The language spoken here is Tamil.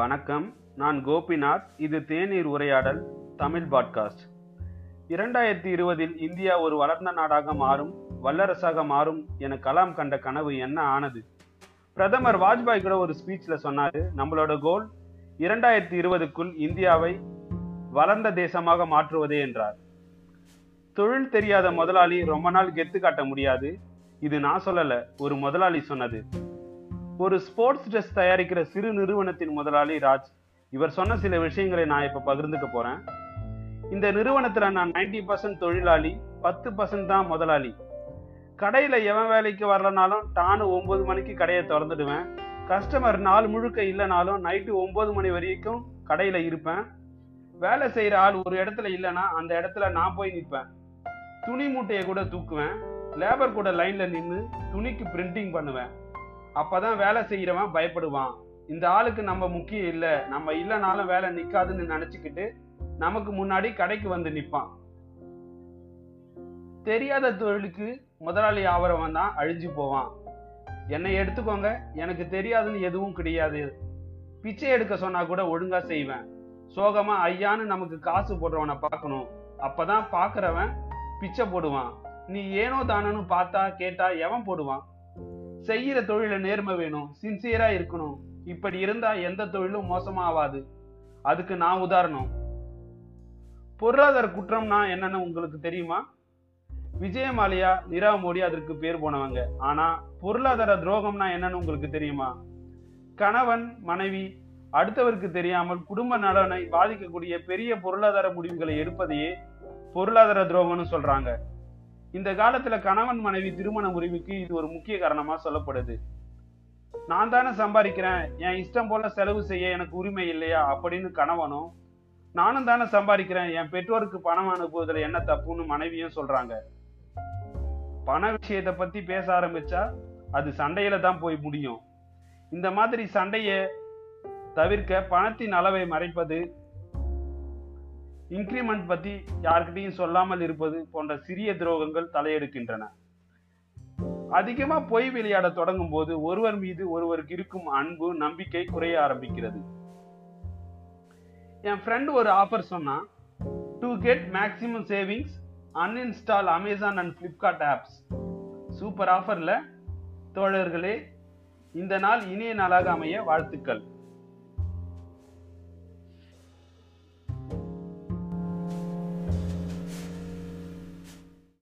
வணக்கம். நான் கோபிநாத். இது தேநீர் உரையாடல் தமிழ் பாட்காஸ்ட். இரண்டாயிரத்தி இருபதில் இந்தியா ஒரு வளர்ந்த நாடாக மாறும் வல்லரசாக மாறும் என கலாம் கண்ட கனவு என்ன ஆனது? பிரதமர் வாஜ்பாய் கூட ஒரு ஸ்பீச்சில் சொன்னாரு நம்மளோட கோல் இரண்டாயிரத்தி இருபதுக்குள் இந்தியாவை வளர்ந்த தேசமாக மாற்றுவதே என்றார். தொழில் தெரியாத முதலாளி ரொம்ப நாள் கெத்து காட்ட முடியாது. இது நான் சொல்லலை ஒரு முதலாளி சொன்னது. ஒரு ஸ்போர்ட்ஸ் ட்ரெஸ் தயாரிக்கிற சிறு நிறுவனத்தின் முதலாளி ராஜ் இவர் சொன்ன சில விஷயங்களை நான் இப்போ பகிர்ந்துக்க போகிறேன் இந்த நிறுவனத்தில் நான் 90% பர்சன்ட் தொழிலாளி பத்து பர்சன்ட் தான் முதலாளி. கடையில் எவன் வேலைக்கு வரலனாலும் டானு ஒம்பது மணிக்கு கடையை திறந்துடுவேன். கஸ்டமர் நாள் முழுக்க இல்லைனாலும் நைட்டு ஒம்பது மணி வரைக்கும் கடையில் இருப்பேன். வேலை செய்கிற ஆள் ஒரு இடத்துல இல்லைன்னா அந்த இடத்துல நான் போய் நிற்பேன். துணி மூட்டையை கூட தூக்குவேன். லேபர் கூட லைனில் நின்று துணிக்கு பிரிண்டிங் பண்ணுவேன். அப்பதான் வேலை செய்யறவன் பயப்படுவான். இந்த ஆளுக்கு நம்ம முக்கியம் இல்ல. நம்ம இல்லைனாலும் வேலை நிக்காதுன்னு நினைச்சுக்கிட்டு நமக்கு முன்னாடி கடைக்கு வந்து நிப்பான். தெரியாத தொழிலுக்கு முதலாளி ஆவரவன் தான் அழிஞ்சு போவான். என்னை எடுத்துக்கோங்க. எனக்கு தெரியாதுன்னு எதுவும் கிடையாது. பிச்சை எடுக்க சொன்னா கூட ஒழுங்கா செய்வேன். சோகமா ஐயான்னு நமக்கு காசு போடுறவனை பார்க்கணும். அப்பதான் பாக்குறவன் பிச்சை போடுவான். நீ ஏனோ தானோன்னு பார்த்தா கேட்டா எவன் போடுவான்? செய்யற தொழில நேர்மை வேணும் சின்சியரா இருக்கணும். இப்படி இருந்தா எந்த தொழிலும் மோசமா ஆகாது அதுக்கு நான் உதாரணம். பொருளாதார குற்றம்னா என்னன்னு உங்களுக்கு தெரியுமா? விஜயமாலியா நிரா மோடி அதற்கு பேர் போனவங்க. ஆனா பொருளாதார துரோகம்னா என்னன்னு உங்களுக்கு தெரியுமா? கணவன் மனைவி அடுத்தவருக்கு தெரியாமல் குடும்ப நலனை பாதிக்கக்கூடிய பெரிய பொருளாதார முடிவுகளை எடுப்பதையே பொருளாதார துரோகம்னு சொல்றாங்க. இந்த காலத்துல கணவன் மனைவி திருமண முறிவுக்கு இது ஒரு முக்கிய காரணமா சொல்லப்படுது. நான் தானே சம்பாதிக்கிறேன் என் இஷ்டம் போல செலவு செய்ய எனக்கு உரிமை இல்லையா அப்படின்னு கணவனும் நானும் தானே சம்பாதிக்கிறேன் என் பெற்றோருக்கு பணம் அனுப்புவதில் என்ன தப்புன்னு மனைவியும் சொல்றாங்க. பண விஷயத்தை பத்தி பேச ஆரம்பிச்சா அது சண்டையில தான் போய் முடியும். இந்த மாதிரி சண்டையை தவிர்க்க பணத்தின் அளவை மறைப்பது இன்க்ரிமெண்ட் பத்தி யார்கிட்டையும் சொல்லாமல் இருப்பது போன்ற சிறிய துரோகங்கள் தலையெடுக்கின்றன. அதிகமா பொய் விளையாட தொடங்கும் போது ஒருவர் மீது ஒருவருக்கு இருக்கும் அன்பு நம்பிக்கை குறைய ஆரம்பிக்கிறது. என் ஃப்ரெண்ட் ஒரு ஆஃபர் சொன்னா to get maximum savings uninstall Amazon and Flipkart apps super ஆஃபர்ல தோழர்களே இந்த நாள் இனிய நாளாக அமைய வாழ்த்துக்கள்.